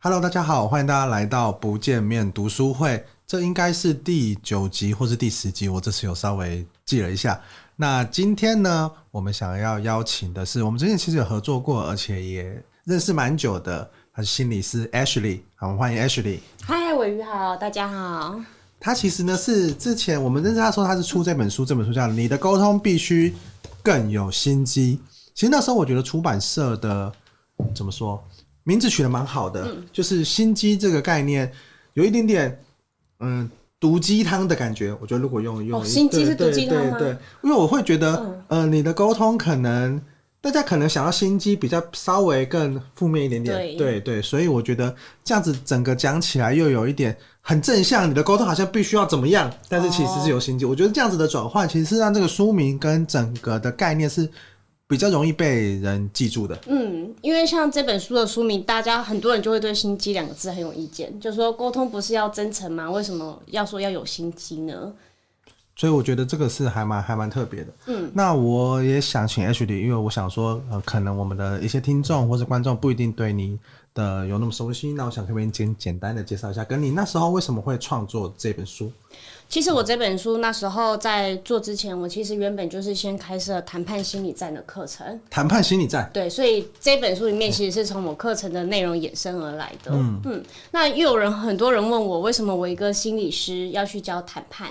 Hello，大家好，欢迎大家来到不见面读书会。这应该是第九集或是第十集，我这次有稍微记了一下。那今天呢，我们想要邀请的是我们之前其实有合作过，而且也认识蛮久的，他是心理师 Ashley。好，我们欢迎 Ashley。嗨，尾鱼好，大家好。他其实呢是之前我们认识他说他是出这本书，这本书叫《你的沟通必须更有心机》。其实那时候我觉得出版社的怎么说，名字取得蛮好的，嗯、就是心机这个概念有一点点。嗯，毒鸡汤的感觉，我觉得如果用用、哦、心机是毒鸡汤吗？对对对，因为我会觉得，嗯、呃，你的沟通可能大家可能想要心机比较稍微更负面一点点，对对对，所以我觉得这样子整个讲起来又有一点很正向，你的沟通好像必须要怎么样，但是其实是有心机。哦、我觉得这样子的转换，其实是让这个书名跟整个的概念是。比较容易被人记住的，嗯，因为像这本书的书名，大家很多人就会对“心机”两个字很有意见，就是说沟通不是要真诚吗？为什么要说要有心机呢？所以我觉得这个是还蛮还蛮特别的。嗯，那我也想请 Ashley，因为我想说，呃，可能我们的一些听众或者观众不一定对你的有那么熟悉，那我想可不可以简简单的介绍一下，跟你那时候为什么会创作这本书？其实我这本书那时候在做之前，我其实原本就是先开设谈判心理战的课程。谈判心理战。对，所以这本书里面其实是从我课程的内容衍生而来的。嗯嗯。那又有人很多人问我，为什么我一个心理师要去教谈判？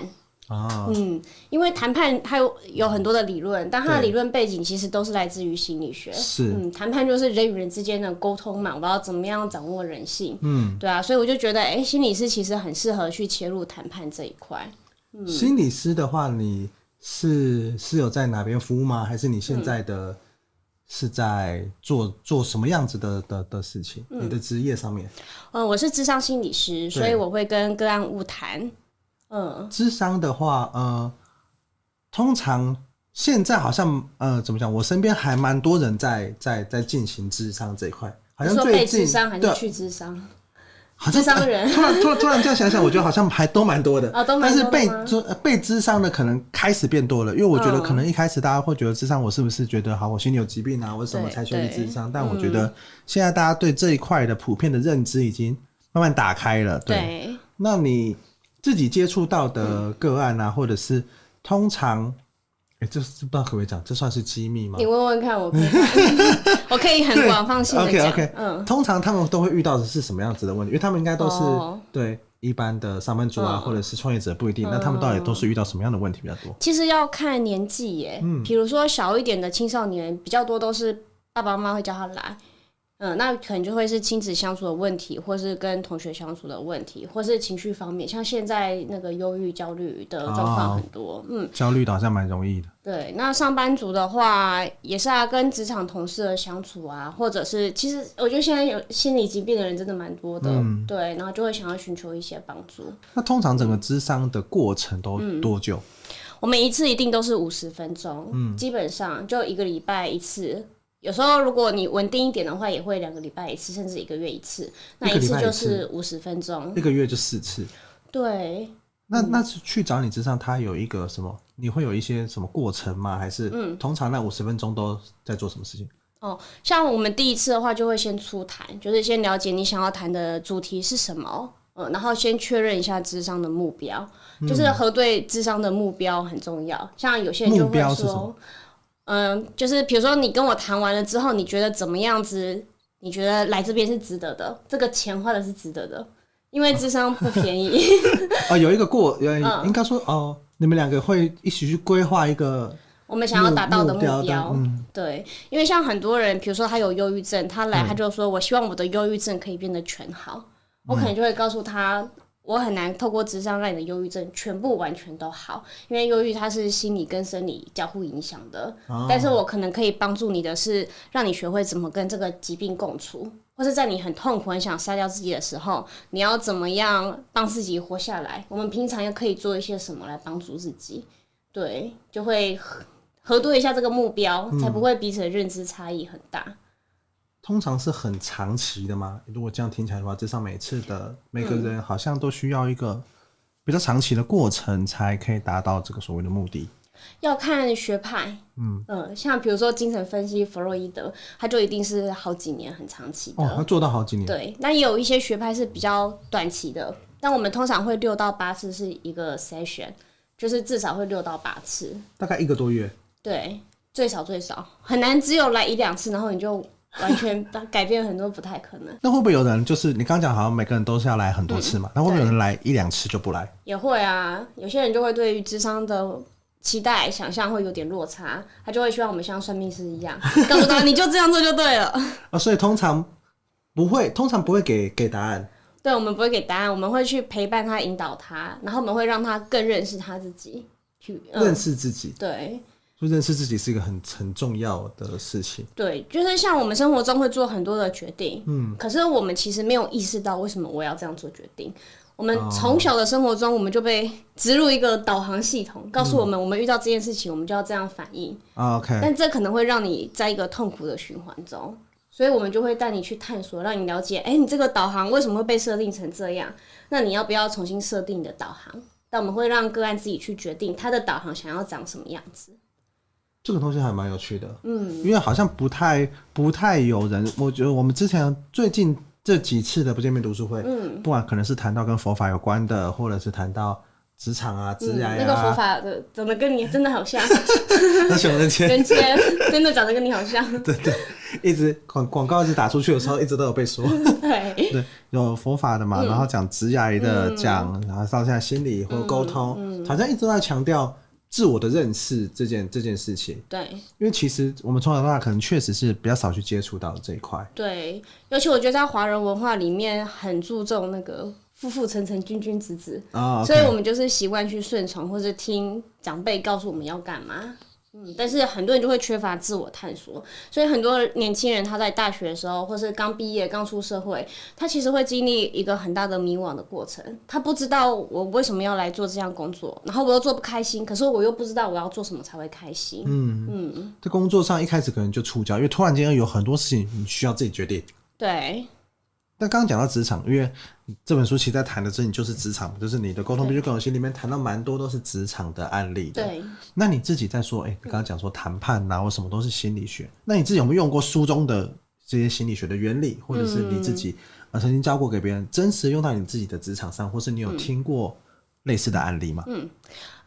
啊。嗯，因为谈判它有有很多的理论，但它的理论背景其实都是来自于心理学。是。嗯，谈判就是人与人之间的沟通嘛，我要怎么样掌握人性？嗯，对啊，所以我就觉得，哎、欸，心理师其实很适合去切入谈判这一块。嗯、心理师的话，你是是有在哪边服务吗？还是你现在的是在做、嗯、做什么样子的的的事情？嗯、你的职业上面？嗯，我是智商心理师，所以我会跟个案物谈。嗯，智商的话，呃，通常现在好像呃，怎么讲？我身边还蛮多人在在在进行智商这一块，好像最近被咨商还是去智商？好像伤人，突然突然突然这样想想，我觉得好像还都蛮多的。哦。但是被咨被智商的可能开始变多了，因为我觉得可能一开始大家会觉得智商，我是不是觉得好，我心里有疾病啊，为什么才需要去咨商？但我觉得现在大家对这一块的普遍的认知已经慢慢打开了。对，对那你自己接触到的个案啊，或者是通常。哎、欸，这是不知道可不可以讲？这算是机密吗？你问问看，我可以，我可以很广泛性的讲。OK OK，嗯，通常他们都会遇到的是什么样子的问题？因为他们应该都是、哦、对一般的上班族啊，嗯、或者是创业者不一定。那、嗯、他们到底都是遇到什么样的问题比较多？其实要看年纪耶，嗯，比如说小一点的青少年，比较多都是爸爸妈妈会叫他来。嗯，那可能就会是亲子相处的问题，或是跟同学相处的问题，或是情绪方面，像现在那个忧郁、焦虑的状况很多。哦、嗯，焦虑的好像蛮容易的。对，那上班族的话也是啊，跟职场同事的相处啊，或者是其实我觉得现在有心理疾病的人真的蛮多的。嗯，对，然后就会想要寻求一些帮助。那通常整个咨商的过程都多久？嗯、我们一次一定都是五十分钟，嗯，基本上就一个礼拜一次。有时候，如果你稳定一点的话，也会两个礼拜一次，甚至一个月一次。那一次就是五十分钟，一个月就四次。对。那那是去找你咨商，他有一个什么？你会有一些什么过程吗？还是嗯，通常那五十分钟都在做什么事情？哦，像我们第一次的话，就会先初谈，就是先了解你想要谈的主题是什么，嗯，然后先确认一下智商的目标，就是核对智商的目标很重要。像有些人就会说。嗯，就是比如说你跟我谈完了之后，你觉得怎么样子？你觉得来这边是值得的，这个钱花的是值得的，因为智商不便宜。啊、哦，有一个过，有应该说哦，你们两个会一起去规划一个我们想要达到的目标。目标嗯，对，因为像很多人，比如说他有忧郁症，他来他就说，我希望我的忧郁症可以变得全好，嗯、我可能就会告诉他。我很难透过智商让你的忧郁症全部完全都好，因为忧郁它是心理跟生理交互影响的。哦、但是我可能可以帮助你的是，让你学会怎么跟这个疾病共处，或是在你很痛苦、很想杀掉自己的时候，你要怎么样帮自己活下来？我们平常又可以做一些什么来帮助自己？对，就会核核对一下这个目标，嗯、才不会彼此的认知差异很大。通常是很长期的吗？如果这样听起来的话，至少每次的每个人好像都需要一个比较长期的过程，才可以达到这个所谓的目的。要看学派，嗯嗯、呃，像比如说精神分析，弗洛伊德，他就一定是好几年很长期的，哦，他做到好几年。对，那也有一些学派是比较短期的，但我们通常会六到八次是一个 session，就是至少会六到八次，大概一个多月。对，最少最少很难，只有来一两次，然后你就完全改变很多，不太可能。那会不会有人就是你刚刚讲，好像每个人都是要来很多次嘛？嗯、那会不会有人来一两次就不来？也会啊，有些人就会对于智商的。期待想象会有点落差，他就会希望我们像算命师一样，告诉他你就这样做就对了。啊，所以通常不会，通常不会给给答案。对，我们不会给答案，我们会去陪伴他，引导他，然后我们会让他更认识他自己，去、嗯、认识自己。对，就认识自己是一个很很重要的事情。对，就是像我们生活中会做很多的决定，嗯，可是我们其实没有意识到为什么我要这样做决定。我们从小的生活中，我们就被植入一个导航系统，告诉我们，我们遇到这件事情，我们就要这样反应。OK，但这可能会让你在一个痛苦的循环中，所以我们就会带你去探索，让你了解，哎，你这个导航为什么会被设定成这样？那你要不要重新设定你的导航？但我们会让个案自己去决定他的导航想要长什么样子。这个东西还蛮有趣的，嗯，因为好像不太不太有人，我觉得我们之前最近。这几次的不见面读书会，嗯，不管可能是谈到跟佛法有关的，或者是谈到职场啊、职涯啊，那个佛法的长得跟你真的好像，那熊仁谦，仁谦真的长得跟你好像，对对，一直广广告一直打出去的时候，一直都有被说，对。对，有佛法的嘛，嗯、然后讲职涯的，讲、嗯、然后到现在心理或沟通，好像一直都在强调。自我的认识这件这件事情，对，因为其实我们从小到大可能确实是比较少去接触到这一块，对，尤其我觉得在华人文化里面很注重那个父父承承君君子子啊，oh. 所以我们就是习惯去顺从或者听长辈告诉我们要干嘛。嗯，但是很多人就会缺乏自我探索，所以很多年轻人他在大学的时候，或是刚毕业、刚出社会，他其实会经历一个很大的迷惘的过程。他不知道我为什么要来做这项工作，然后我又做不开心，可是我又不知道我要做什么才会开心。嗯嗯，在工作上一开始可能就触礁，因为突然间有很多事情你需要自己决定。对。那刚刚讲到职场，因为这本书其实在谈的是你就是职场，就是你的沟通必须更有心里面谈到蛮多都是职场的案例的。对。那你自己在说，哎、欸，刚刚讲说谈判呐、啊，或什么都是心理学。那你自己有没有用过书中的这些心理学的原理，或者是你自己呃曾经教过给别人，真实用到你自己的职场上，或是你有听过类似的案例吗？嗯。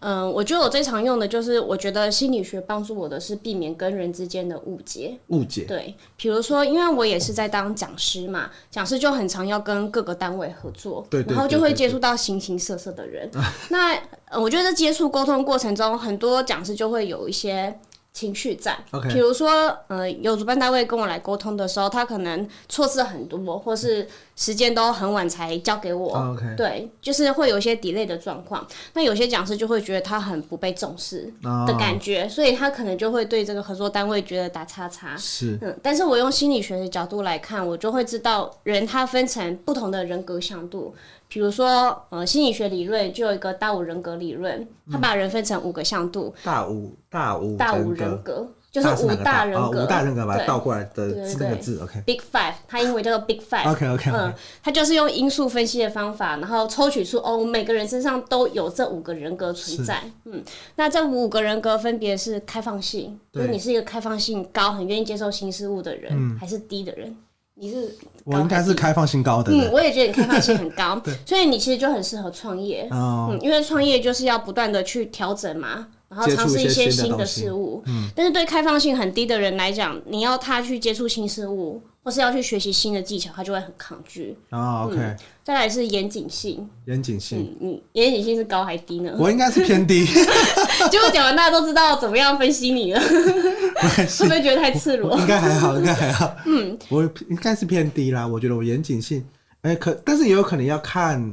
嗯，我觉得我最常用的就是，我觉得心理学帮助我的是避免跟人之间的误解。误解。对，比如说，因为我也是在当讲师嘛，讲师就很常要跟各个单位合作，对，然后就会接触到形形色色的人。那我觉得在接触沟通过程中，很多讲师就会有一些。情绪在，比.如说，呃，有主办单位跟我来沟通的时候，他可能错字很多，或是时间都很晚才交给我，oh, okay. 对，就是会有一些 delay 的状况。那有些讲师就会觉得他很不被重视的感觉，oh. 所以他可能就会对这个合作单位觉得打叉叉。是，嗯，但是我用心理学的角度来看，我就会知道人他分成不同的人格向度。比如说，呃，心理学理论就有一个大五人格理论，他把人分成五个向度。大五大五大五人格就是五大人格，五大人格把它倒过来的是那个字，OK。Big Five，它英文叫做 Big Five。OK OK。嗯，它就是用因素分析的方法，然后抽取出哦，每个人身上都有这五个人格存在。嗯，那这五个人格分别是开放性，就是你是一个开放性高、很愿意接受新事物的人，还是低的人？你是我应该是开放性高的，嗯，我也觉得你开放性很高，所以你其实就很适合创业，哦、嗯，因为创业就是要不断的去调整嘛，然后尝试一些新的事物，嗯，但是对开放性很低的人来讲，你要他去接触新事物。或是要去学习新的技巧，他就会很抗拒。啊，OK、嗯。再来是严谨性。严谨性。嗯，严谨性是高还低呢？我应该是偏低。结果讲完，大家都知道怎么样分析你了。会不会觉得太赤裸？应该还好，应该还好。嗯，我应该是偏低啦。我觉得我严谨性，哎、欸，可但是也有可能要看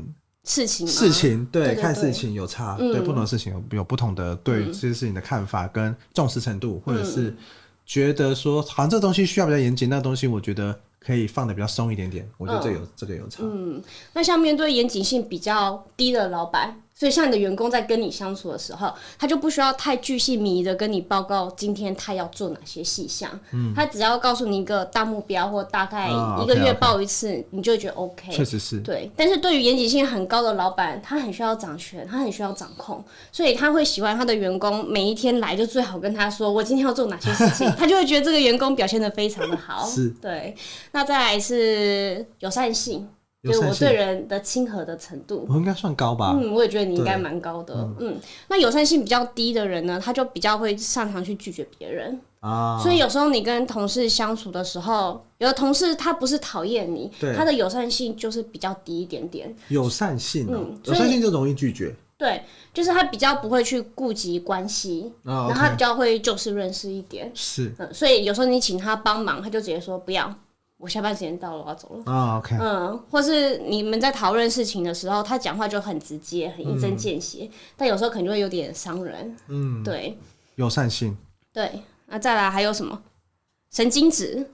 事情。事情对，看事情有差，嗯、对不同的事情有有不同的对这些事情的看法跟重视程度，或者是。觉得说好像这东西需要比较严谨，那东西我觉得可以放的比较松一点点。我觉得这有、嗯、这个有差。嗯，那像面对严谨性比较低的老板，所以像你的员工在跟你相处的时候，他就不需要太巨细靡遗的跟你报告今天他要做哪些细项，嗯，他只要告诉你一个大目标或大概一个月报一次，哦、okay, okay 你就会觉得 OK。确实是。对，但是对于严谨性很高的老板，他很需要掌权，他很需要掌控，所以他会喜欢他的员工每一天来就最好跟他说我今天要做哪些事情，他就会觉得这个员工表现的非常的好。是。对，那再来是友善性。就是我对人的亲和的程度，我应该算高吧？嗯，我也觉得你应该蛮高的。嗯，嗯，那友善性比较低的人呢，他就比较会擅长去拒绝别人啊。所以有时候你跟同事相处的时候，有的同事他不是讨厌你，他的友善性就是比较低一点点。友善性，嗯，友善性就容易拒绝。对，就是他比较不会去顾及关系，然后他比较会就事论事一点。是，嗯，所以有时候你请他帮忙，他就直接说不要。我下班时间到了，我要走了。啊、oh，OK。嗯，或是你们在讨论事情的时候，他讲话就很直接，很一针见血，嗯，但有时候可能就会有点伤人。嗯，对。友善性。对，那再来还有什么？神经质。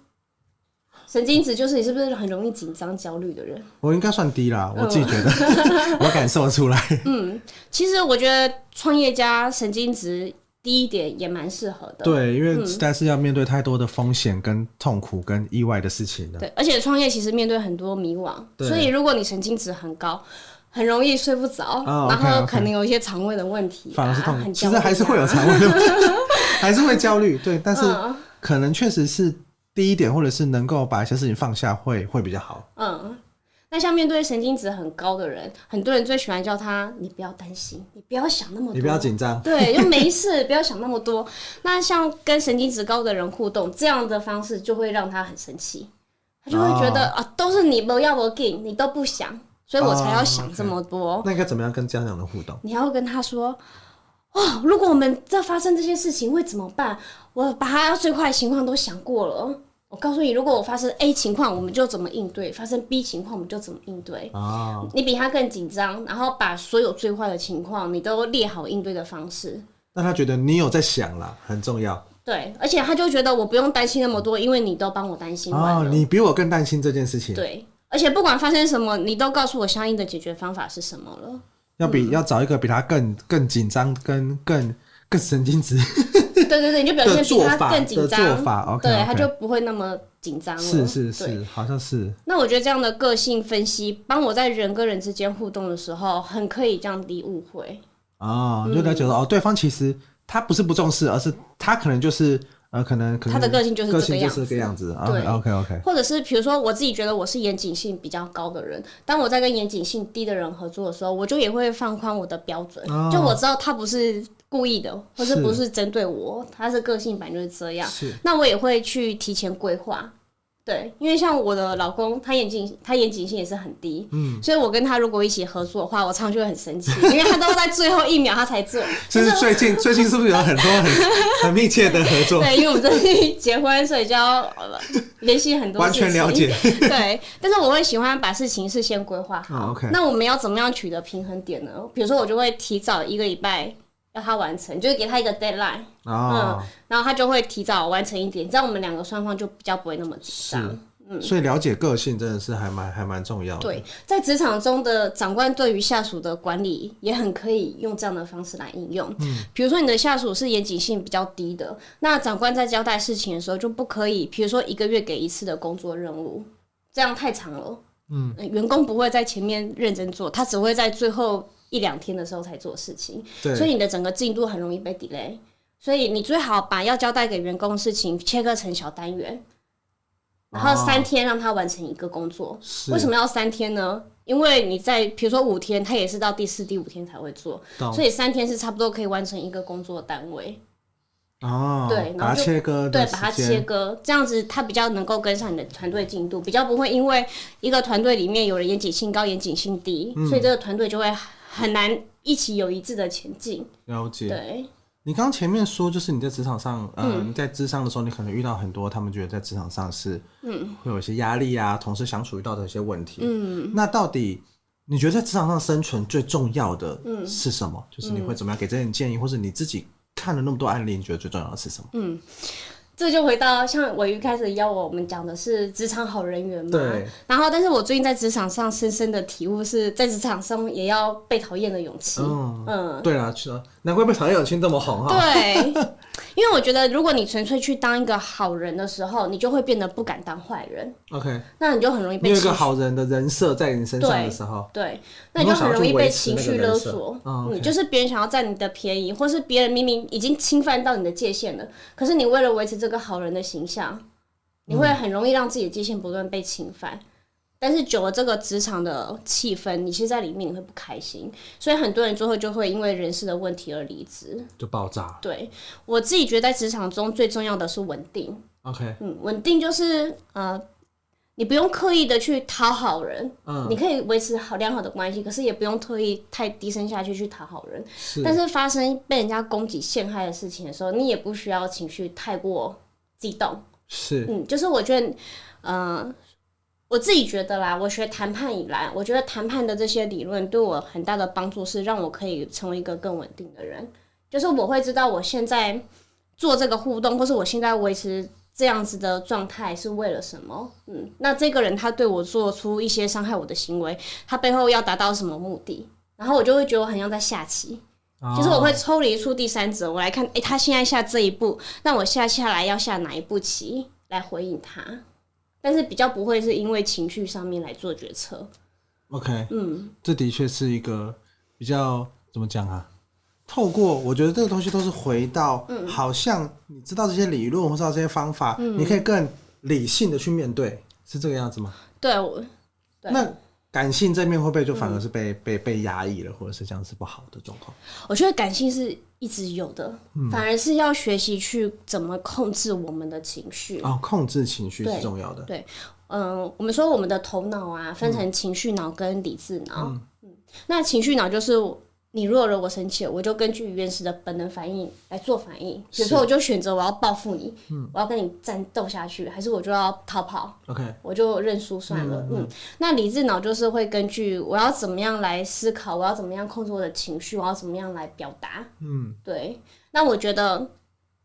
神经质就是你是不是很容易紧张、焦虑的人？我应该算低啦，我自己觉得，嗯、我感受出来。嗯，其实我觉得创业家神经质。低一点也蛮适合的，对，因为实在是要面对太多的风险、跟痛苦、跟意外的事情了。对，而且创业其实面对很多迷惘，所以如果你神经质很高，很容易睡不着，哦、然后可能有一些肠胃的问题、啊，反而是痛苦。其实还是会有肠胃的问题，还是会焦虑。对，但是可能确实是第一点，或者是能够把一些事情放下会，会会比较好。嗯。那像面对神经质很高的人，很多人最喜欢叫他：“你不要担心，你不要想那么多，你不要紧张，对，就没事，不要想那么多。”那像跟神经质高的人互动，这样的方式就会让他很生气，他就会觉得、哦、啊，都是你不要我给，你都不想，所以我才要想这么多。哦 okay、那应该怎么样跟家长的互动？你要跟他说：“哦，如果我们这发生这些事情会怎么办？我把他最坏的情况都想过了。”我告诉你，如果我发生 A 情况，我们就怎么应对；发生 B 情况，我们就怎么应对。哦，你比他更紧张，然后把所有最坏的情况，你都列好应对的方式。那他觉得你有在想了，很重要。对，而且他就觉得我不用担心那么多，因为你都帮我担心完了。哦，你比我更担心这件事情。对，而且不管发生什么，你都告诉我相应的解决方法是什么了。要比、嗯、要找一个比他更更紧张、跟更更神经质。对对对，你就表现比他更紧张，做法 okay, okay 对，他就不会那么紧张了。是是是，好像是。那我觉得这样的个性分析，帮我在人跟人之间互动的时候，很可以降低误会。哦，就了解到、嗯、哦，对方其实他不是不重视，而是他可能就是呃，可能可能他的个性就是这个样子。就是这个样子。对，OK OK。或者是比如说，我自己觉得我是严谨性比较高的人，当我在跟严谨性低的人合作的时候，我就也会放宽我的标准，哦、就我知道他不是。故意的，或是不是针对我，他是个性本来就是这样。是，那我也会去提前规划。对，因为像我的老公，他严谨，他严谨性也是很低。嗯，所以我跟他如果一起合作的话，我常常就会很生气，因为他都在最后一秒他才做。就是最近 最近是不是有很多很很密切的合作？对，因为我们最近结婚，所以就要联系很多。完全了解。对，但是我会喜欢把事情事先规划好。OK。那我们要怎么样取得平衡点呢？比如说，我就会提早一个礼拜。要他完成，就是给他一个 deadline，哦、嗯，然后他就会提早完成一点，这样我们两个双方就比较不会那么紧张。嗯，所以了解个性真的是还蛮还蛮重要的。对，在职场中的长官对于下属的管理也很可以用这样的方式来应用。嗯，比如说你的下属是严谨性比较低的，那长官在交代事情的时候就不可以，比如说一个月给一次的工作任务，这样太长了。嗯，员工不会在前面认真做，他只会在最后。一两天的时候才做事情，所以你的整个进度很容易被 delay。所以你最好把要交代给员工的事情切割成小单元，然后三天让他完成一个工作。哦、为什么要三天呢？因为你在比如说五天，他也是到第四、第五天才会做，所以三天是差不多可以完成一个工作单位。哦，对，然后切割，对，把它切割，这样子他比较能够跟上你的团队进度，比较不会因为一个团队里面有人严谨性高、严谨性低，嗯、所以这个团队就会。很难一起有一致的前进。了解。对，你刚前面说，就是你在职场上，嗯、呃，你在咨商的时候，你可能遇到很多他们觉得在职场上是，嗯，会有一些压力啊，同事相处遇到的一些问题。嗯，那到底你觉得在职场上生存最重要的是什么？嗯、就是你会怎么样给这些建议，或者你自己看了那么多案例，你觉得最重要的是什么？嗯，这就回到像我一开始要我们讲的是职场好人缘嘛。对。然后，但是我最近在职场上深深的体悟是在职场上也要被讨厌的勇气。嗯。嗯对啊，是啊，难怪被讨厌勇气这么红哈。对。因为我觉得，如果你纯粹去当一个好人的时候，你就会变得不敢当坏人。OK。那你就很容易被。你有一个好人的人设在你身上的时候。对。那你就很容易被情绪勒索。嗯。Okay、就是别人想要占你的便宜，或是别人明明已经侵犯到你的界限了，可是你为了维持这个好人的形象，你会很容易让自己的界限不断被侵犯。嗯、但是久了，这个职场的气氛，你其实在里面你会不开心，所以很多人最后就会因为人事的问题而离职，就爆炸。对，我自己觉得，在职场中最重要的是稳定。OK，嗯，稳定就是呃。你不用刻意的去讨好人，嗯，你可以维持好良好的关系，可是也不用特意太低声下气去讨好人。是，但是发生被人家攻击陷害的事情的时候，你也不需要情绪太过激动。是，嗯，就是我觉得，嗯、呃，我自己觉得啦，我学谈判以来，我觉得谈判的这些理论对我很大的帮助是让我可以成为一个更稳定的人。就是我会知道我现在做这个互动，或是我现在维持。这样子的状态是为了什么？嗯，那这个人他对我做出一些伤害我的行为，他背后要达到什么目的？然后我就会觉得我很像在下棋，哦、就是我会抽离出第三者，我来看，诶、欸，他现在下这一步，那我下下来要下哪一步棋来回应他？但是比较不会是因为情绪上面来做决策。OK，嗯，这的确是一个比较怎么讲啊？透过我觉得这个东西都是回到，好像你知道这些理论或知道这些方法，嗯、你可以更理性的去面对，是这个样子吗？对，我对那感性这面会不会就反而是被、嗯、被被压抑了，或者是这样是不好的状况？我觉得感性是一直有的，嗯、反而是要学习去怎么控制我们的情绪。哦，控制情绪是重要的。对，嗯、呃，我们说我们的头脑啊，分成情绪脑跟理智脑，嗯，嗯，那情绪脑就是。你如果惹我生气了，我就根据原始的本能反应来做反应。比如说，我就选择我要报复你，嗯，我要跟你战斗下去，还是我就要逃跑？OK，我就认输算了。嗯，嗯，嗯，那理智脑就是会根据我要怎么样来思考，我要怎么样控制我的情绪，我要怎么样来表达。嗯，对。那我觉得。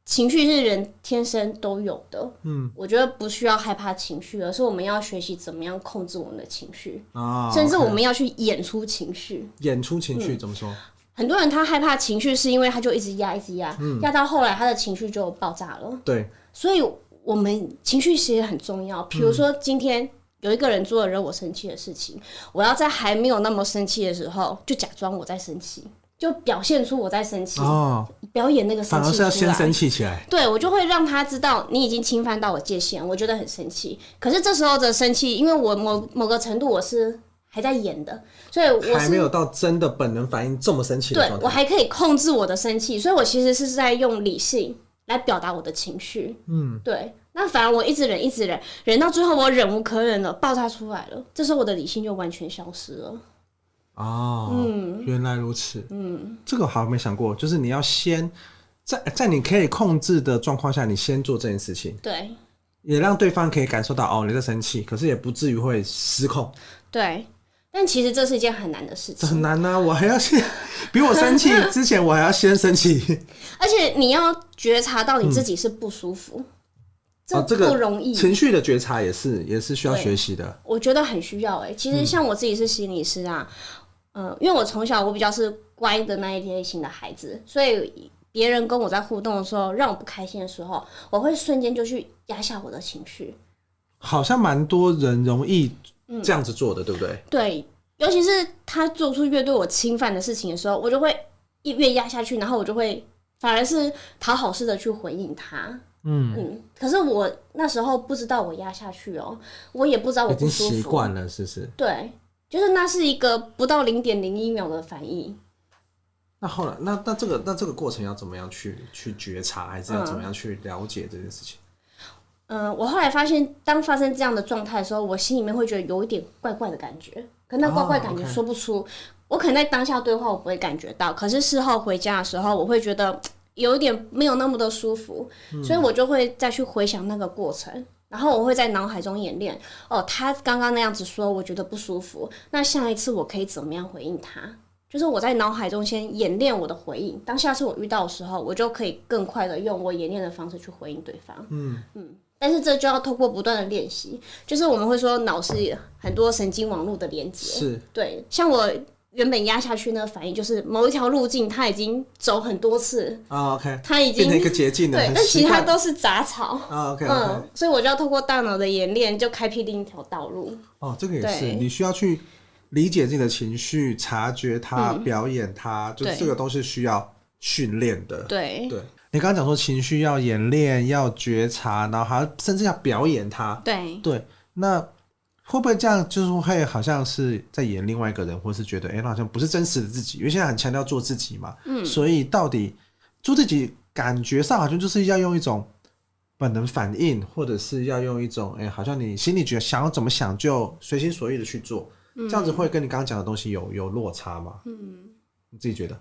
情绪是人天生都有的，嗯，我觉得不需要害怕情绪，而是我们要学习怎么样控制我们的情绪啊，甚至我们要去演出情绪。演出情绪怎么说？很多人他害怕情绪，是因为他就一直压，一直压，压到后来他的情绪就爆炸了。对，所以我们情绪其实很重要。比如说今天有一个人做了惹我生气的事情，我要在还没有那么生气的时候，就假装我在生气。就表现出我在生气，哦，表演那个生气，反而是要先生气起来。对，我就会让他知道你已经侵犯到我界限，我觉得很生气。可是这时候的生气，因为我某某个程度我是还在演的，所以我还没有到真的本能反应这么生气。对，我还可以控制我的生气，所以我其实是在用理性来表达我的情绪。嗯，对。那反而我一直忍，一直忍，忍到最后我忍无可忍了，爆炸出来了。这时候我的理性就完全消失了。哦，嗯，原来如此，嗯，这个好像没想过，就是你要先在在你可以控制的状况下，你先做这件事情，对，也让对方可以感受到哦你在生气，可是也不至于会失控，对，但其实这是一件很难的事情，很难呢、啊，我还要先比我生气 之前，我还要先生气，而且你要觉察到你自己是不舒服，嗯、这不容易，情绪的觉察也是也是需要学习的，我觉得很需要哎，其实像我自己是心理师啊。嗯，因为我从小我比较是乖的那一类型的孩子，所以别人跟我在互动的时候，让我不开心的时候，我会瞬间就去压下我的情绪。好像蛮多人容易这样子做的，嗯、对不对？对，尤其是他做出越对我侵犯的事情的时候，我就会一越压下去，然后我就会反而是讨好式的去回应他。嗯嗯，可是我那时候不知道我压下去哦，我也不知道我不舒服，已经习惯了，是不是？对。就是那是一个不到零点零一秒的反应。那后来，那那这个那这个过程要怎么样去去觉察，还是要怎么样去了解这件事情？嗯，嗯，我后来发现，当发生这样的状态的时候，我心里面会觉得有一点怪怪的感觉，可那怪怪感觉说不出。Oh. 我可能在当下对话我不会感觉到，可是事后回家的时候，我会觉得有一点没有那么的舒服，嗯，所以我就会再去回想那个过程。然后我会在脑海中演练哦，他刚刚那样子说，我觉得不舒服。那下一次我可以怎么样回应他？就是我在脑海中先演练我的回应，当下次我遇到的时候，我就可以更快的用我演练的方式去回应对方。嗯嗯，但是这就要透过不断的练习，就是我们会说脑是很多神经网络的连接，是对，像我。原本压下去那个反应，就是某一条路径，它已经走很多次啊。OK，它已经变成一个捷径了。对，但其他都是杂草啊。OK，嗯，所以我就要透过大脑的演练，就开辟另一条道路。哦，这个也是，你需要去理解自己的情绪，察觉它，表演它，就这个都是需要训练的。对对，你刚刚讲说情绪要演练，要觉察，然后还要甚至要表演它。对对，那。会不会这样？就是会好像是在演另外一个人，或是觉得哎，好像不是真实的自己。因为现在很强调做自己嘛，嗯，所以到底做自己，感觉上好像就是要用一种本能反应，或者是要用一种哎、欸，好像你心里觉得想要怎么想就随心所欲的去做，嗯、这样子会跟你刚刚讲的东西有有落差吗？嗯，你自己觉得？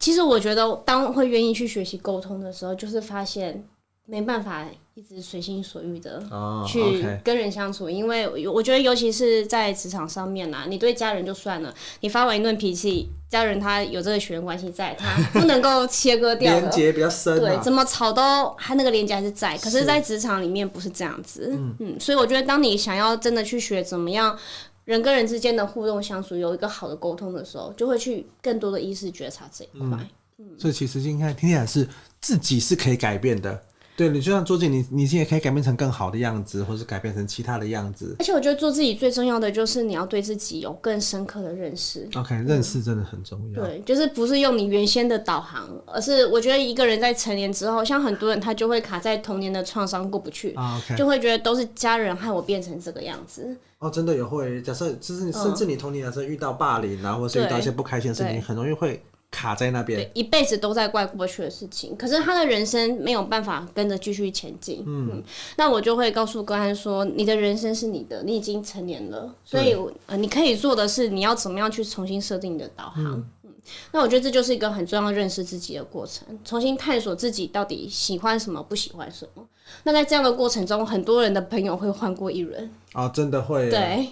其实我觉得，当会愿意去学习沟通的时候，就是发现。没办法一直随心所欲的去跟人相处，因为我觉得尤其是在职场上面啦，你对家人就算了，你发完一顿脾气，家人他有这个血缘关系在，他不能够切割掉，连接比较深，对，怎么吵都他那个连接还是在。可是，在职场里面不是这样子，嗯，所以我觉得当你想要真的去学怎么样人跟人之间的互动相处，有一个好的沟通的时候，就会去更多的意识觉察这一块。嗯，所以其实应该听起来是自己是可以改变的。对，你就像做自己，你你现在可以改变成更好的样子，或是改变成其他的样子。而且我觉得做自己最重要的就是你要对自己有更深刻的认识。OK，认识真的很重要。对，就是不是用你原先的导航，而是我觉得一个人在成年之后，像很多人他就会卡在童年的创伤过不去就会觉得都是家人害我变成这个样子。哦，真的也会。假设就是甚至你童年的时候遇到霸凌，然后或是遇到一些不开心的事情，很容易会。卡在那边，一辈子都在怪过去的事情，可是他的人生没有办法跟着继续前进。嗯，嗯，那我就会告诉个案说，你的人生是你的，你已经成年了，所以呃，你可以做的是，你要怎么样去重新设定你的导航。嗯，嗯，那我觉得这就是一个很重要认识自己的过程，重新探索自己到底喜欢什么，不喜欢什么。那在这样的过程中，很多人的朋友会换过一轮啊，真的会，对。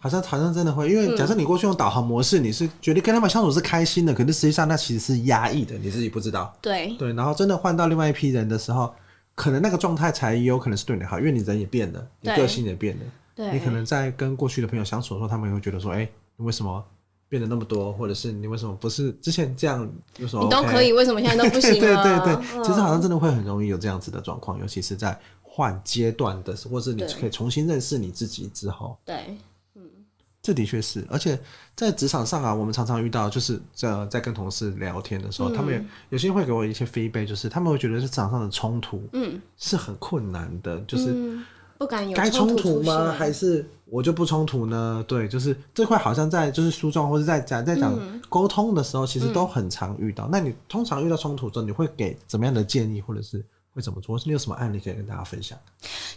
好像好像真的会，因为假设你过去用导航模式，嗯、你是觉得跟他们相处是开心的，可是实际上那其实是压抑的，你自己不知道。对对，然后真的换到另外一批人的时候，可能那个状态才有可能是对你好，因为你人也变了，你个性也变了。对，你可能在跟过去的朋友相处的时候，他们也会觉得说，哎、欸，你为什么变得那么多？或者是你为什么不是之前这样？有什么、OK? 你都可以，为什么现在都不行？对对对，其实好像真的会很容易有这样子的状况，尤其是在换阶段的，或是你可以重新认识你自己之后。对。这的确是，而且在职场上啊，我们常常遇到，就是在在跟同事聊天的时候，嗯、他们有，有些人会给我一些 feedback，就是他们会觉得是职场上的冲突，嗯，是很困难的，就是不敢有该冲突吗？还是我就不冲突呢？对，就是这块好像在就是书中或者在讲在讲沟通的时候，其实都很常遇到。嗯、那你通常遇到冲突之后，你会给怎么样的建议，或者是？会怎么做？你有什么案例可以跟大家分享？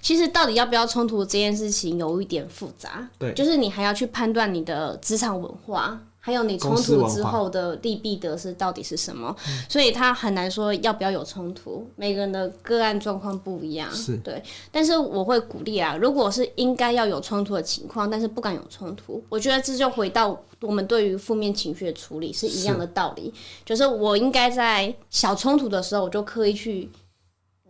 其实到底要不要冲突这件事情有一点复杂，对，就是你还要去判断你的职场文化，还有你冲突之后的利弊得失到底是什么，所以他很难说要不要有冲突。每个人的个案状况不一样，是对。但是我会鼓励啊，如果是应该要有冲突的情况，但是不敢有冲突，我觉得这就回到我们对于负面情绪的处理是一样的道理，是就是我应该在小冲突的时候，我就刻意去。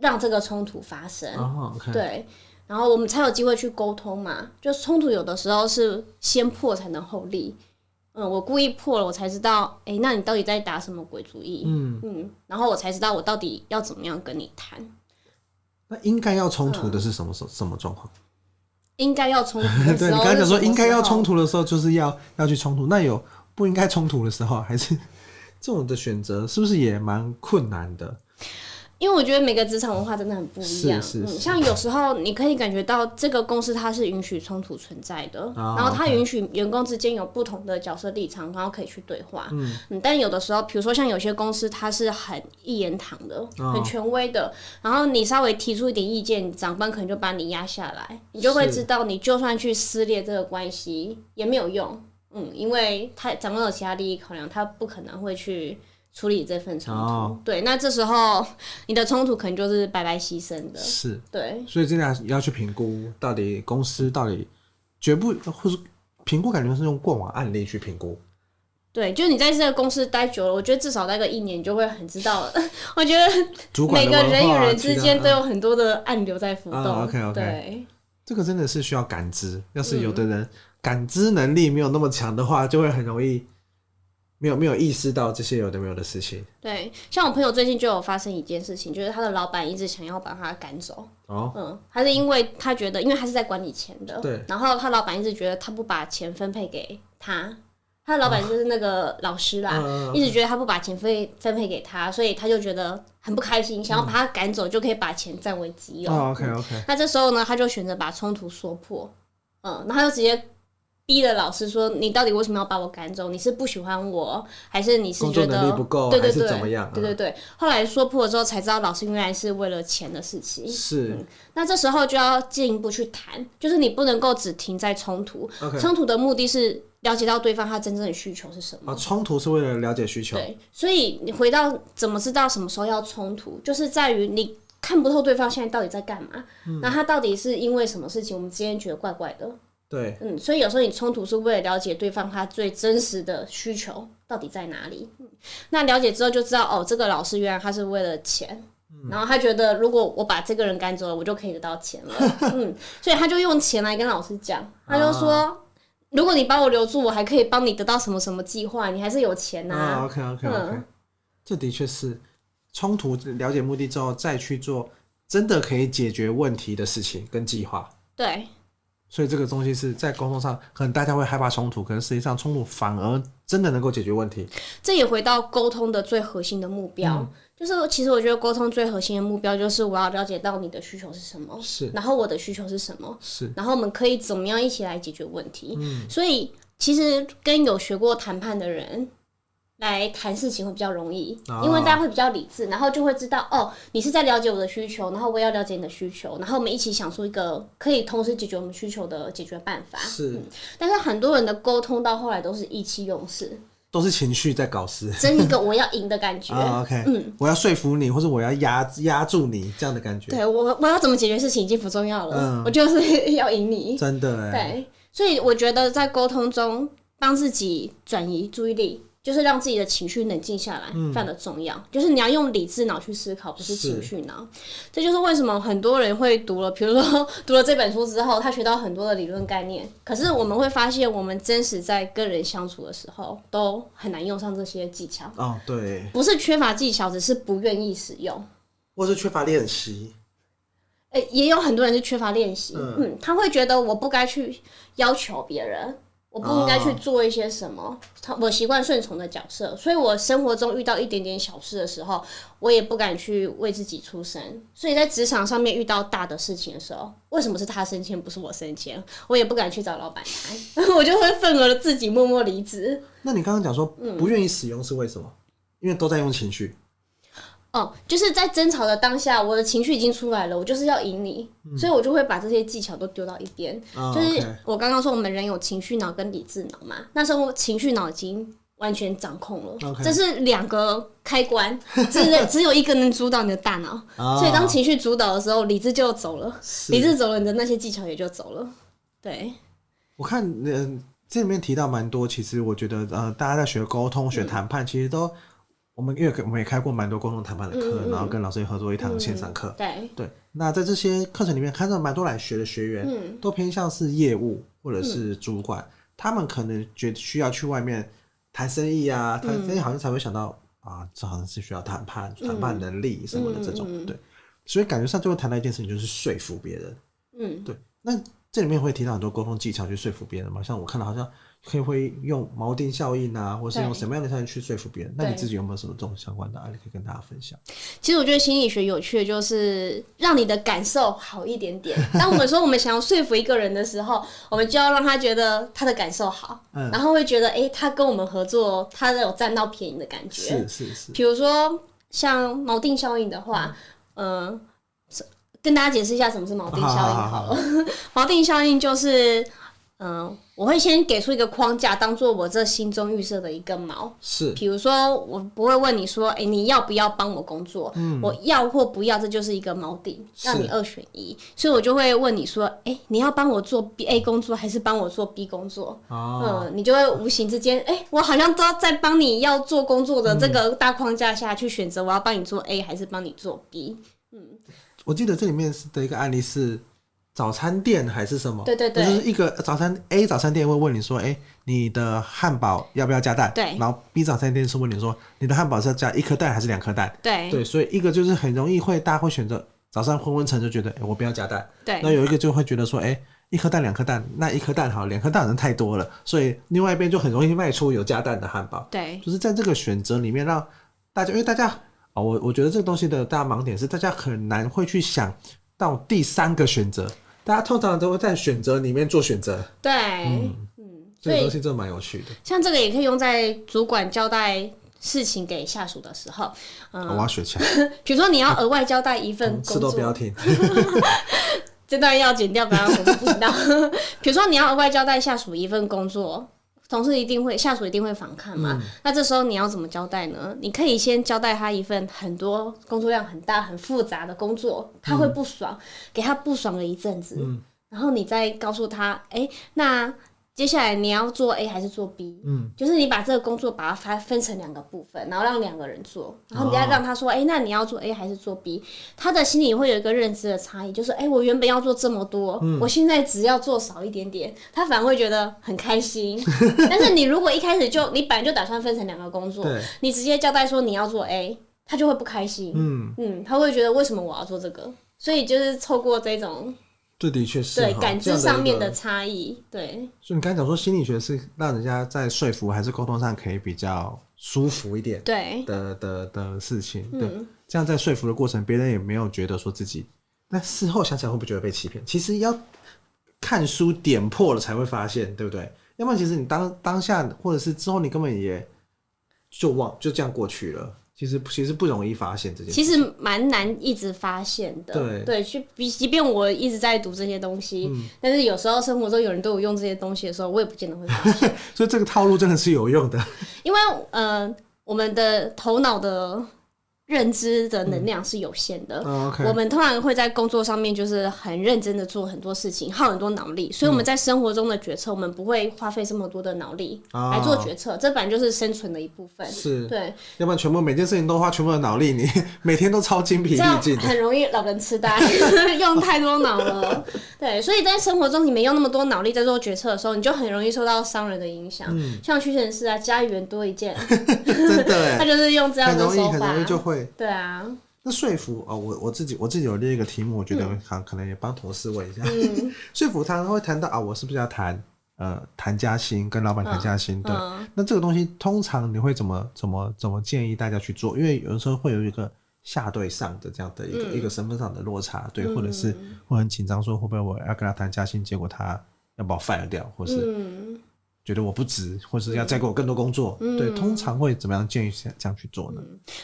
让这个冲突发生，oh, okay. 对，然后我们才有机会去沟通嘛。就冲突有的时候是先破才能后立，嗯，我故意破了，我才知道，哎，那你到底在打什么鬼主意？嗯嗯，然后我才知道我到底要怎么样跟你谈。那应该要冲突的是什么什什么状况？应该要冲突的 时候，对，你刚才讲说应该要冲突的时候，就是要要去冲突。那有不应该冲突的时候，还是这种的选择，是不是也蛮困难的？因为我觉得每个职场文化真的很不一样，嗯，像有时候你可以感觉到这个公司它是允许冲突存在的，然后它允许员工之间有不同的角色立场，然后可以去对话，嗯，但有的时候，比如说像有些公司它是很一言堂的，很权威的，然后你稍微提出一点意见，长官可能就把你压下来，你就会知道，你就算去撕裂这个关系也没有用，嗯，因为他长官有其他利益考量，他不可能会去。处理这份冲突，oh. 对，那这时候你的冲突可能就是白白牺牲的，是，对，所以这样要去评估，到底公司到底绝不，或是评估，感觉是用过往案例去评估，对，就是你在这个公司待久了，我觉得至少待个一年，你就会很知道了。我觉得每个人与人之间都有很多的暗流在浮动。啊、OK OK，对，这个真的是需要感知。要是有的人感知能力没有那么强的话，就会很容易没有没有意识到这些有的没有的事情。对，像我朋友最近就有发生一件事情，就是他的老板一直想要把他赶走。哦，嗯，还是因为他觉得，因为他是在管理钱的，对，然后他老板一直觉得他不把钱分配给他。他的老板就是那个老师啦，哦、一直觉得他不把钱分分配给他，所以他就觉得很不开心，想要把他赶走，就可以把钱占为己有。哦、OK OK。那这时候呢，他就选择把冲突说破，嗯，然后他就直接逼的老师说：“你到底为什么要把我赶走？你是不喜欢我，还是你是觉得能力不够，对对对，还是怎么样？”对对对。后来说破了之后，才知道老师原来是为了钱的事情。是、嗯。那这时候就要进一步去谈，就是你不能够只停在冲突，冲.突的目的是。了解到对方他真正的需求是什么？啊，冲突是为了了解需求。对，所以你回到怎么知道什么时候要冲突，就是在于你看不透对方现在到底在干嘛，嗯、那他到底是因为什么事情，我们之间觉得怪怪的。对，嗯，所以有时候你冲突是为了了解对方他最真实的需求到底在哪里。嗯、那了解之后就知道，哦，这个老师原来他是为了钱，嗯、然后他觉得如果我把这个人赶走了，我就可以得到钱了。嗯，所以他就用钱来跟老师讲，他就说。啊如果你把我留住，我还可以帮你得到什么什么计划？你还是有钱呐、啊。Oh, OK OK OK，、嗯、这的确是冲突了解目的之后，再去做真的可以解决问题的事情跟计划。对。所以这个东西是在沟通上，可能大家会害怕冲突，可是实际上冲突反而真的能够解决问题。这也回到沟通的最核心的目标，嗯、就是其实我觉得沟通最核心的目标就是我要了解到你的需求是什么，是，然后我的需求是什么，是，然后我们可以怎么样一起来解决问题。嗯，所以其实跟有学过谈判的人。来谈事情会比较容易，因为大家会比较理智，然后就会知道哦，你是在了解我的需求，然后我也要了解你的需求，然后我们一起想出一个可以同时解决我们需求的解决办法。是，嗯，但是很多人的沟通到后来都是意气用事，都是情绪在搞事，争一个 我要赢的感觉。oh, OK，嗯，我要说服你，或者我要压压住你这样的感觉。对，我我要怎么解决事情已经不重要了，嗯，我就是要赢你。真的，对，所以我觉得在沟通中帮自己转移注意力。就是让自己的情绪冷静下来，非常的重要。嗯、就是你要用理智脑去思考，不是情绪脑。这就是为什么很多人会读了，比如说 读了这本书之后，他学到很多的理论概念。可是我们会发现，我们真实在跟人相处的时候，都很难用上这些技巧。哦，对，不是缺乏技巧，只是不愿意使用，或是缺乏练习。欸，也有很多人是缺乏练习。嗯，嗯，他会觉得我不该去要求别人。我不应该去做一些什么，他、oh. 我习惯顺从的角色，所以我生活中遇到一点点小事的时候，我也不敢去为自己出声。所以在职场上面遇到大的事情的时候，为什么是他升迁不是我升迁？我也不敢去找老板谈，我就会愤而自己默默离职。那你刚刚讲说不愿意使用是为什么？嗯、因为都在用情绪。哦，就是在争吵的当下，我的情绪已经出来了，我就是要赢你，嗯、所以我就会把这些技巧都丢到一边。哦、就是我刚刚说，我们人有情绪脑跟理智脑嘛，那时候情绪脑已经完全掌控了。这是两个开关，只 只有一个能主导你的大脑，哦、所以当情绪主导的时候，理智就走了，理智走了，你的那些技巧也就走了。对，我看嗯、呃，这里面提到蛮多，其实我觉得呃，大家在学沟通、学谈判，嗯、其实都。我们因为我们也开过蛮多沟通谈判的课，然后跟老师也合作一堂线上课、嗯。对对，那在这些课程里面，看到蛮多来学的学员，嗯、都偏向是业务或者是主管，嗯、他们可能觉得需要去外面谈生意啊，谈生意好像才会想到、嗯、啊，这好像是需要谈判、谈判能力什么的这种，对。所以感觉上最后谈到一件事情就是说服别人。嗯，对。那这里面会提到很多沟通技巧去说服别人嘛？像我看到好像。可以会用锚定效应啊，或是用什么样的效应去说服别人？那你自己有没有什么这种相关的案例可以跟大家分享？其实我觉得心理学有趣的就是让你的感受好一点点。当我们说我们想要说服一个人的时候，我们就要让他觉得他的感受好，嗯、然后会觉得哎、欸，他跟我们合作，他有占到便宜的感觉。是是是。比如说像锚定效应的话，嗯、呃，跟大家解释一下什么是锚定效应好了。锚定效应就是。嗯，我会先给出一个框架，当做我这心中预设的一个锚。是，比如说，我不会问你说，哎、欸，你要不要帮我工作？嗯，我要或不要，这就是一个锚定，让你二选一。所以我就会问你说，哎、欸，你要帮我做 B A 工作，还是帮我做 B 工作？哦、嗯，你就会无形之间，哎、欸，我好像都要在帮你要做工作的这个大框架下去选择，我要帮你做 A 还是帮你做 B？嗯，我记得这里面的一个案例是。早餐店还是什么？对对对，就是一个早餐 A 早餐店会问你说：“哎、欸，你的汉堡要不要加蛋？”对。然后 B 早餐店是问你说：“你的汉堡是要加一颗蛋还是两颗蛋？”对对，所以一个就是很容易会大家会选择早上昏昏沉就觉得：“哎、欸，我不要加蛋。”对。那有一个就会觉得说：“哎、欸，一颗蛋两颗蛋，那一颗蛋好，两颗蛋好像太多了。”所以另外一边就很容易卖出有加蛋的汉堡。对。就是在这个选择里面，让大家因为大家啊、哦，我我觉得这个东西的大盲点是大家很难会去想到第三个选择。大家通常都会在选择里面做选择。对，嗯嗯，这个东西真的蛮有趣的。像这个也可以用在主管交代事情给下属的时候。嗯，我要学起来。比如说你要额外交代一份工作，嗯、都不要听。这段要剪掉，不然我们不知道。比如说你要额外交代下属一份工作。同事一定会，下属一定会反抗嘛、嗯？那这时候你要怎么交代呢？你可以先交代他一份很多工作量很大、很复杂的工作，他会不爽，嗯、给他不爽了一阵子、嗯，然后你再告诉他，哎、欸，那。接下来你要做 A 还是做 B？嗯，就是你把这个工作把它分分成两个部分，然后让两个人做，然后你再让他说，哎、那你要做 A 还是做 B？他的心里会有一个认知的差异，就是，哎、欸，我原本要做这么多、嗯，我现在只要做少一点点，他反而会觉得很开心。但是你如果一开始就你本来就打算分成两个工作，你直接交代说你要做 A，他就会不开心。嗯嗯，他会觉得为什么我要做这个？所以就是透过这种。这的确是对感知上面的差异，对。所以你刚才讲说心理学是让人家在说服还是沟通上可以比较舒服一点，对的的的事情，对。这样在说服的过程，别人也没有觉得说自己，那事后想起来会不会觉得被欺骗？其实要看书点破了才会发现，对不对？要不然其实你当当下或者是之后，你根本也就忘就这样过去了。其实其实不容易发现这件事，其实蛮难一直发现的。对对，去比即便我一直在读这些东西，嗯，但是有时候生活中有人对我用这些东西的时候，我也不见得会发现。所以这个套路真的是有用的，因为呃，我们的头脑的。认知的能量是有限的，嗯 oh, okay. 我们通常会在工作上面就是很认真的做很多事情，耗很多脑力，所以我们在生活中的决策，我们不会花费这么多的脑力来做决策，oh. 这本来就是生存的一部分。是，对，要不然全部每件事情都花全部的脑力，你 每天都超精疲力尽，很容易老人痴呆，用太多脑了。对，所以在生活中你没用那么多脑力在做决策的时候，你就很容易受到商人的影响。嗯，像屈臣氏啊，家园多一件，真的，他就是用这样的手法，就会。对啊，那说服哦，我我自己我自己有列一个题目，我觉得可可能也帮同事问一下。嗯、说服他会谈到啊，我是不是要谈呃谈加薪，跟老板谈加薪？对、嗯，那这个东西通常你会怎么怎么怎么建议大家去做？因为有的时候会有一个下对上的这样的一个、嗯、一个身份上的落差，对，或者是会很紧张，说会不会我要跟他谈加薪，结果他要把我 fire 掉，或是。嗯觉得我不值，或是要再给我更多工作，嗯、对，通常会怎么样建议这样去做呢？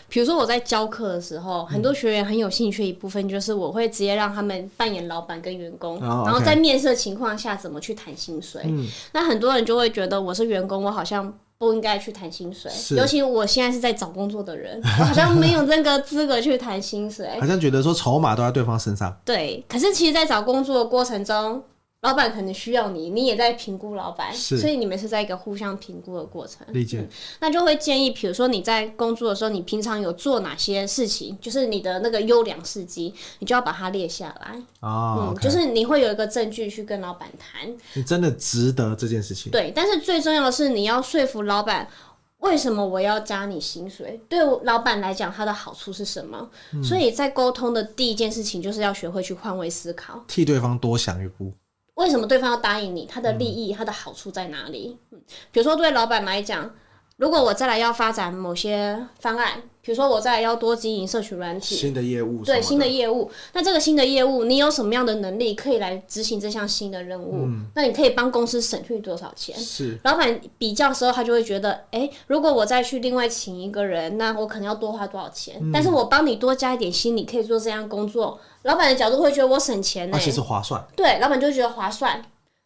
比如说我在教课的时候，很多学员很有兴趣的一部分就是我会直接让他们扮演老板跟员工，哦、然后在面试情况下怎么去谈薪水、嗯。那很多人就会觉得我是员工，我好像不应该去谈薪水，尤其我现在是在找工作的人，我好像没有那个资格去谈薪水，好像觉得说筹码都在对方身上。对，可是其实，在找工作的过程中。老板可能需要你，你也在评估老板，所以你们是在一个互相评估的过程。理解。嗯、那就会建议，比如说你在工作的时候，你平常有做哪些事情，就是你的那个优良事迹，你就要把它列下来。哦、嗯，okay、就是你会有一个证据去跟老板谈，你真的值得这件事情。对，但是最重要的是你要说服老板，为什么我要加你薪水？对老板来讲，他的好处是什么？嗯、所以在沟通的第一件事情，就是要学会去换位思考，替对方多想一步。为什么对方要答应你？他的利益、他的好处在哪里？嗯，比如说对老板来讲，如果我再来要发展某些方案。比如说，我再来要多经营社群软体，新的业务，对新的业务。那这个新的业务，你有什么样的能力可以来执行这项新的任务？嗯，那你可以帮公司省去多少钱？是老板比较的时候，他就会觉得，哎、欸，如果我再去另外请一个人，那我可能要多花多少钱？嗯、但是我帮你多加一点心，你可以做这样工作，老板的角度会觉得我省钱呢、欸，而且是划算。对，老板就觉得划算。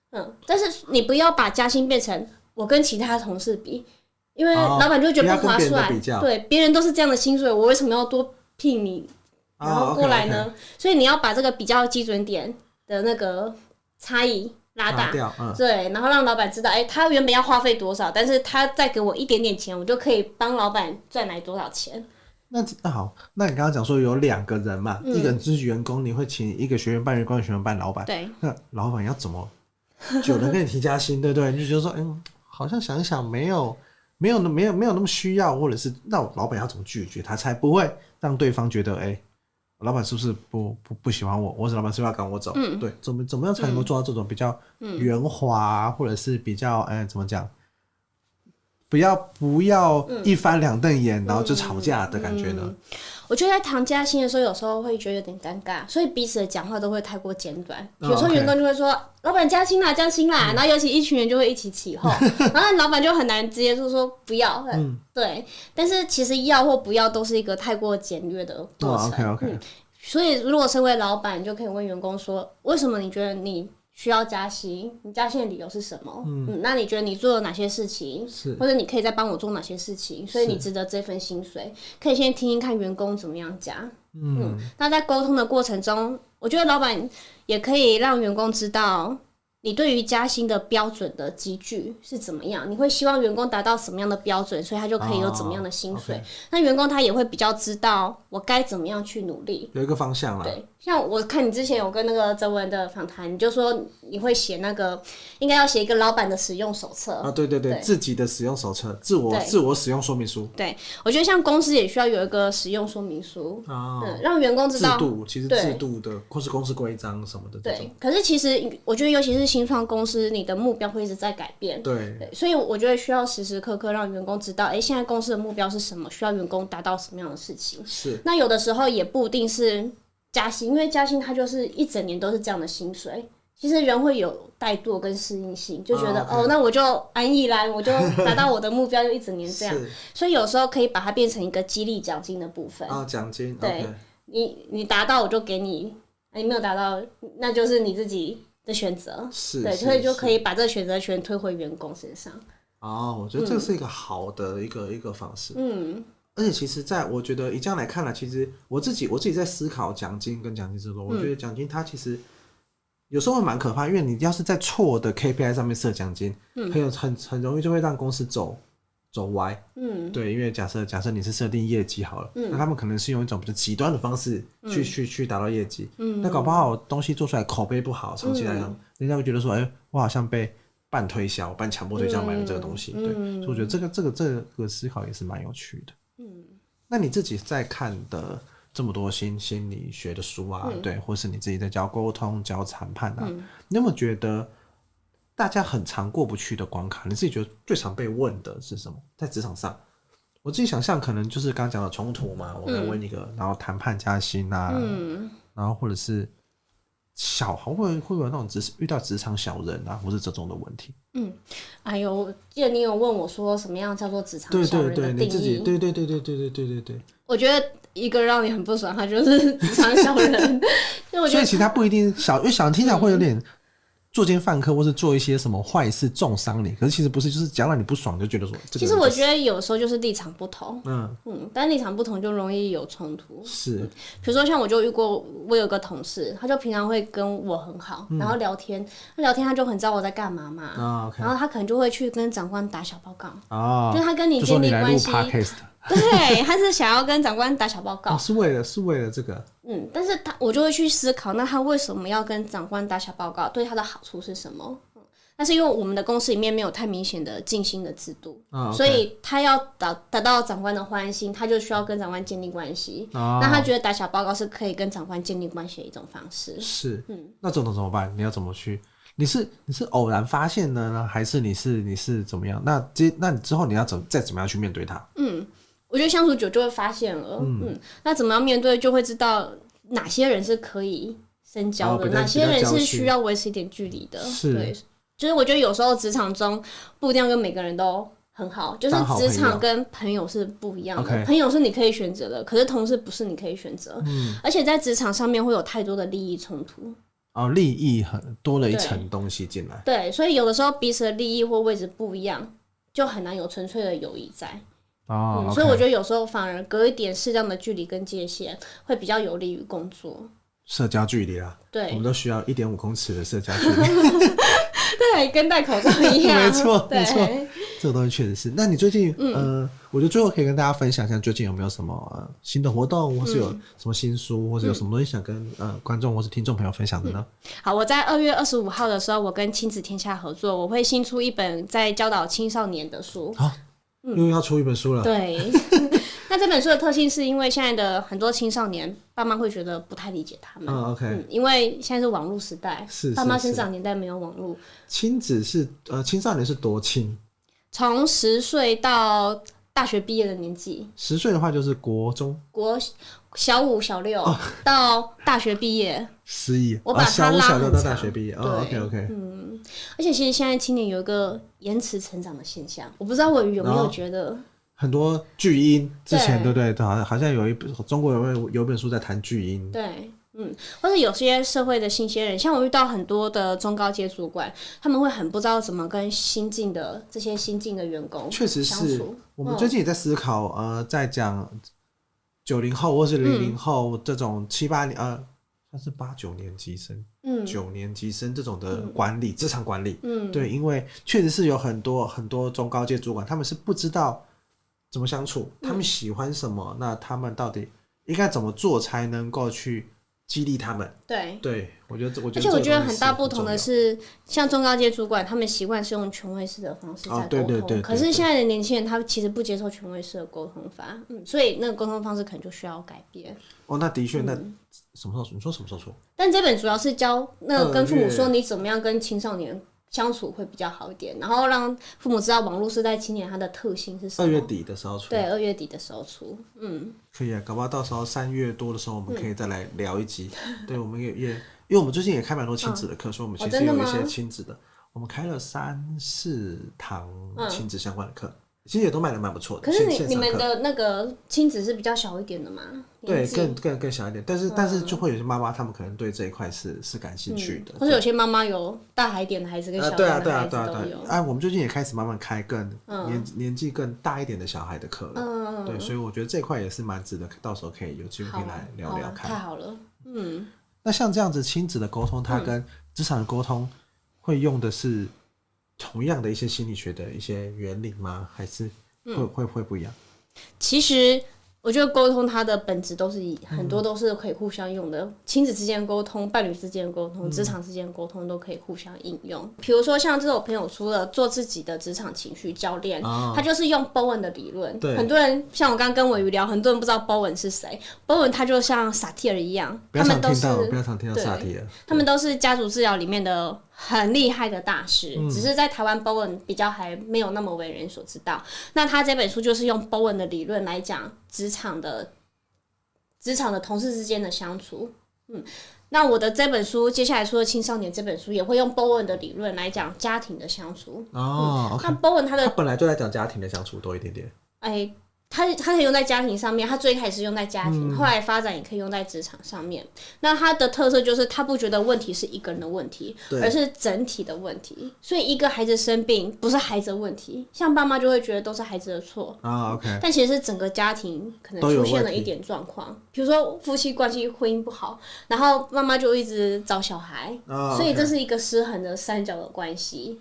嗯，但是你不要把加薪变成我跟其他同事比，因为老板就会觉得不划算。哦、对，别人都是这样的薪水，我为什么要多聘你，然后过来呢？哦、okay, okay 所以你要把这个比较基准点的那个差异拉大，嗯、对，然后让老板知道，哎、欸，他原本要花费多少，但是他再给我一点点钱，我就可以帮老板赚来多少钱。那那好，那你刚刚讲说有两个人嘛，嗯、一个人就是员工，你会请一个学员办员工，学员办老板。对，那老板要怎么就能给你提加薪，对不对？你就觉得说，嗯，好像想一想，没有，没有那，没有，没有那么需要，或者是那老板要怎么拒绝他，才不会让对方觉得，哎、欸，老板是不是不不不喜欢我，或者老板是不是要赶我走？嗯，对，怎么怎么样才能够做到这种比较圆滑，或者是比较，哎、欸，怎么讲？不要不要一翻两瞪眼，嗯、然后就吵架的感觉呢？嗯、我觉得在谈加薪的时候，有时候会觉得有点尴尬，所以彼此的讲话都会太过简短。有时候员工就会说：“ oh. 老板加薪啦，加薪啦。嗯”然后尤其一群人就会一起起哄，然后老板就很难直接就说不要。嗯，对。但是其实要或不要都是一个太过简略的过程。Oh, OK OK、嗯。所以如果身为老板，你就可以问员工说：“为什么你觉得你？”需要加薪，你加薪的理由是什么？嗯，嗯，那你觉得你做了哪些事情？是，或者你可以再帮我做哪些事情？所以你值得这份薪水。可以先听听看员工怎么样加。嗯，嗯，那在沟通的过程中，我觉得老板也可以让员工知道。你对于加薪的标准的积聚是怎么样？你会希望员工达到什么样的标准，所以他就可以有怎么样的薪水？哦 okay、那员工他也会比较知道我该怎么样去努力，有一个方向啦。对，像我看你之前有跟那个泽文的访谈，你就说你会写那个应该要写一个老板的使用手册啊，对对对，对自己的使用手册，自我自我使用说明书。对，我觉得像公司也需要有一个使用说明书啊，嗯，让员工知道制度，其实制度的或是公司规章什么的。对，可是其实我觉得尤其是。新创公司，你的目标会一直在改变，对，对，所以我觉得需要时时刻刻让员工知道，哎、欸，现在公司的目标是什么，需要员工达到什么样的事情。是，那有的时候也不一定是加薪，因为加薪它就是一整年都是这样的薪水。其实人会有怠惰跟适应性，就觉得、oh. 哦，那我就安逸啦，我就达到我的目标，就一整年这样。所以有时候可以把它变成一个激励奖金的部分哦，奖金。对，okay. 你你达到我就给你，你没有达到，那就是你自己。的选择是对，所以就可以把这个选择权推回员工身上。哦，我觉得这是一个好的一个、嗯、一个方式。嗯，而且其实，在我觉得以这样来看呢，其实我自己我自己在思考奖金跟奖金之中，嗯、我觉得奖金它其实有时候会蛮可怕，因为你要是在错的 KPI 上面设奖金，嗯，很有很很容易就会让公司走。走歪，嗯，对，因为假设假设你是设定业绩好了，嗯，那他们可能是用一种比较极端的方式去、嗯、去去达到业绩，嗯，那搞不好东西做出来口碑不好，长期来讲，嗯、人家会觉得说，哎、欸，我好像被半推销、半强迫推销买了这个东西，嗯、对，所以我觉得这个这个这个思考也是蛮有趣的，嗯，那你自己在看的这么多心心理学的书啊，嗯、对，或是你自己在教沟通、教谈判啊，嗯、你有没有觉得？大家很常过不去的关卡，你自己觉得最常被问的是什么？在职场上，我自己想象可能就是刚刚讲的冲突嘛，我来问一个，嗯、然后谈判加薪啊，嗯、然后或者是小会会会有那种职遇到职场小人啊，或是这种的问题。嗯，哎呦，我记得你有问我说什么样叫做职场小人的定义？对对对，你自己对对对对对对对对对。我觉得一个让你很不爽，他就是职场小人。所以其实他不一定小，因为小人听起来会有点。嗯作奸犯科，或是做一些什么坏事重伤你，可是其实不是，就是讲让你不爽就觉得说。其实我觉得有时候就是立场不同，嗯嗯，但立场不同就容易有冲突。是，比如说像我就遇过，我有个同事，他就平常会跟我很好，然后聊天，他聊天他就很知道我在干嘛嘛，然后他可能就会去跟长官打小报告，哦，就是他跟你建立关系。对，他是想要跟长官打小报告，哦，是为了是为了这个。嗯，但是他我就会去思考，那他为什么要跟长官打小报告？对他的好处是什么？嗯，那是因为我们的公司里面没有太明显的晋升的制度，哦 okay，所以他要达达到长官的欢心，他就需要跟长官建立关系。哦，那他觉得打小报告是可以跟长官建立关系的一种方式。是，嗯，那这种怎么办？你要怎么去？你是你是偶然发现的呢，还是你是你是怎么样？那接那你之后你要怎再怎么样去面对他？嗯。我觉得相处久就会发现了，嗯，嗯，那怎么样面对，就会知道哪些人是可以深交的，哦、哪些人是需要维持一点距离的。是，对，就是我觉得有时候职场中不一定要跟每个人都很好，就是职场跟朋友是不一样的。朋友，朋友是你可以选择的，可是同事不是你可以选择。嗯，而且在职场上面会有太多的利益冲突。哦，利益很多了一层东西进来。对，所以有的时候彼此的利益或位置不一样，就很难有纯粹的友谊在。哦、嗯，所以我觉得有时候反而隔一点适当的距离跟界限，会比较有利于工作。社交距离啦，对，我们都需要一点五公尺的社交距离。对，跟戴口罩一样。没错，没错，这个东西确实是。那你最近，嗯、呃，我觉得最后可以跟大家分享一下，最近有没有什么、呃、新的活动，或是有什么新书，嗯、或是有什么东西想跟呃观众或是听众朋友分享的呢？嗯、好，我在二月二十五号的时候，我跟亲子天下合作，我会新出一本在教导青少年的书。好、啊，又要出一本书了。嗯、对。那这本书的特性是因为现在的很多青少年爸妈会觉得不太理解他们。嗯，因为现在是网络时代，是，是，是爸妈生长年代没有网络。亲子是呃青少年是多亲？从十岁到大学毕业的年纪。十岁的话就是国中。国小五、小六、哦、到大学毕业。失忆。我把他拉、哦、小五、小六到大学毕业。哦，OK OK。嗯，而且其实现在青年有一个延迟成长的现象，我不知道我有没有觉得。哦很多巨婴之前对不对？好像好像有一本中国有本有本书在谈巨婴。对，嗯，或者有些社会的新鲜人，像我遇到很多的中高阶主管，他们会很不知道怎么跟新进的这些新进的员工确实是。我们最近也在思考，嗯、呃，在讲九零后或是零零后这种七八年、嗯、呃，算是八九年级生，嗯，九年级生这种的管理职、嗯、场管理，嗯，对，因为确实是有很多很多中高阶主管，他们是不知道。怎么相处？他们喜欢什么？嗯、那他们到底应该怎么做才能够去激励他们？对，对我觉得，我觉得，而且我觉得很大不同的是，像中高阶主管，他们习惯是用权威式的方式在沟通。可是现在的年轻人，他其实不接受权威式的沟通法，嗯，所以那个沟通方式可能就需要改变。哦，那的确，那什么时候？你说什么时候说？但这本主要是教那个跟父母说，你怎么样跟青少年。相处会比较好一点，然后让父母知道网络时代青年它的特性是什么。二月底的时候出。对，二月底的时候出，嗯。可以啊，搞不好到时候三月多的时候，我们可以再来聊一集。嗯、对，我们也也，因为我们最近也开蛮多亲子的课，嗯、所以我们其实有一些亲子的，哦、的我们开了三四堂亲子相关的课。嗯其实也都卖的蛮不错的。可是你你们的那个亲子是比较小一点的吗？对，更更更小一点。但是、嗯、但是就会有些妈妈，他们可能对这一块是是感兴趣的。嗯、或者有些妈妈有大孩点的孩子跟小孩的孩子都有。啊对啊对啊对啊对。哎，我们最近也开始慢慢开更年、嗯、年纪更大一点的小孩的课了。嗯对，所以我觉得这块也是蛮值得，到时候可以有机会可以来聊聊看。太好了，嗯。那像这样子亲子的沟通，它跟职场的沟通会用的是同样的一些心理学的一些原理吗？还是？会会会不一样。其实。我觉得沟通它的本质都是以很多都是可以互相用的，亲、嗯、子之间沟通、伴侣之间沟通、职场之间沟通都可以互相应用。比、嗯、如说像这种朋友，除了做自己的职场情绪教练，哦、他就是用 Bowen 的理论。对，很多人像我刚刚跟鮪鱼聊，很多人不知道 Bowen 是谁。Bowen 他就像萨提尔一样，他们都是不要常听到萨提尔，他们都是家族治疗里面的很厉害的大师，嗯、只是在台湾 Bowen 比较还没有那么为人所知道。那他这本书就是用 Bowen 的理论来讲。职场的职场的同事之间的相处，嗯，那我的这本书接下来出的青少年这本书也会用 Bowen 的理论来讲家庭的相处哦。那 Bowen 他的他本来就在讲家庭的相处多一点点，哎。他他可以用在家庭上面，他最开始用在家庭，嗯、后来发展也可以用在职场上面。那他的特色就是他不觉得问题是一个人的问题，而是整体的问题。所以一个孩子生病不是孩子的问题，像爸妈就会觉得都是孩子的错啊。OK，但其实是整个家庭可能出现了一点状况，比如说夫妻关系婚姻不好，然后妈妈就一直找小孩，所以这是一个失衡的三角的关系。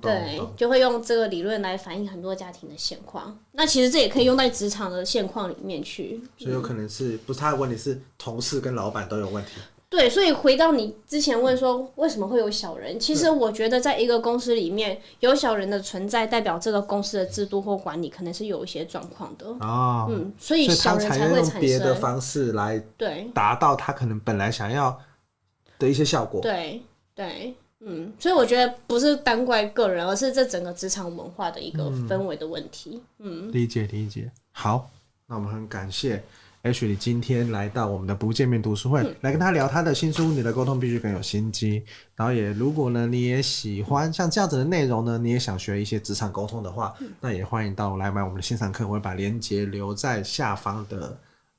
对，就会用这个理论来反映很多家庭的现况。那其实这也可以用在职场的现况里面去。所以有可能是、嗯、不是他的问题，是同事跟老板都有问题。对，所以回到你之前问说为什么会有小人，其实我觉得在一个公司里面有小人的存在，代表这个公司的制度或管理可能是有一些状况的。哦，嗯，所以小人才会产生别的方式来对达到他可能本来想要的一些效果。对对。嗯，所以我觉得不是单怪个人，而是这整个职场文化的一个氛围的问题。嗯，理解理解。好，那我们很感谢 Ashley 今天来到我们的不见面读书会，嗯、来跟他聊他的新书《你的沟通必须更有心机》。然后也，如果呢你也喜欢像这样子的内容呢，你也想学一些职场沟通的话，嗯、那也欢迎到来买我们的线上课，我会把链接留在下方的。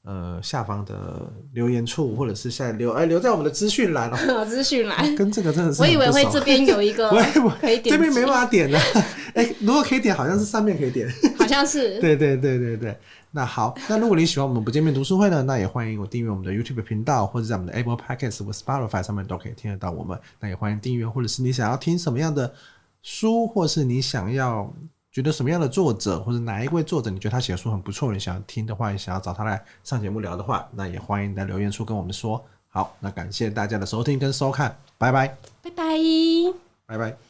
呃下方的留言处，或者是现在留哎留在我们的资讯栏哦，资讯栏跟这个真的是我以为会这边有一个 可以点，这边没办法点的。哎、欸，如果可以点，好像是上面可以点，好像是。对对对对对。那好，那如果你喜欢我们不见面读书会呢，那也欢迎我订阅我们的 YouTube 频道，或者在我们的 Apple Podcasts 或 Spotify 上面都可以听得到我们。那也欢迎订阅，或者是你想要听什么样的书，或是你想要觉得什么样的作者，或者哪一位作者你觉得他写的书很不错，你想要听的话，也想要找他来上节目聊的话，那也欢迎在留言处跟我们说。好，那感谢大家的收听跟收看，拜拜，拜拜，拜拜。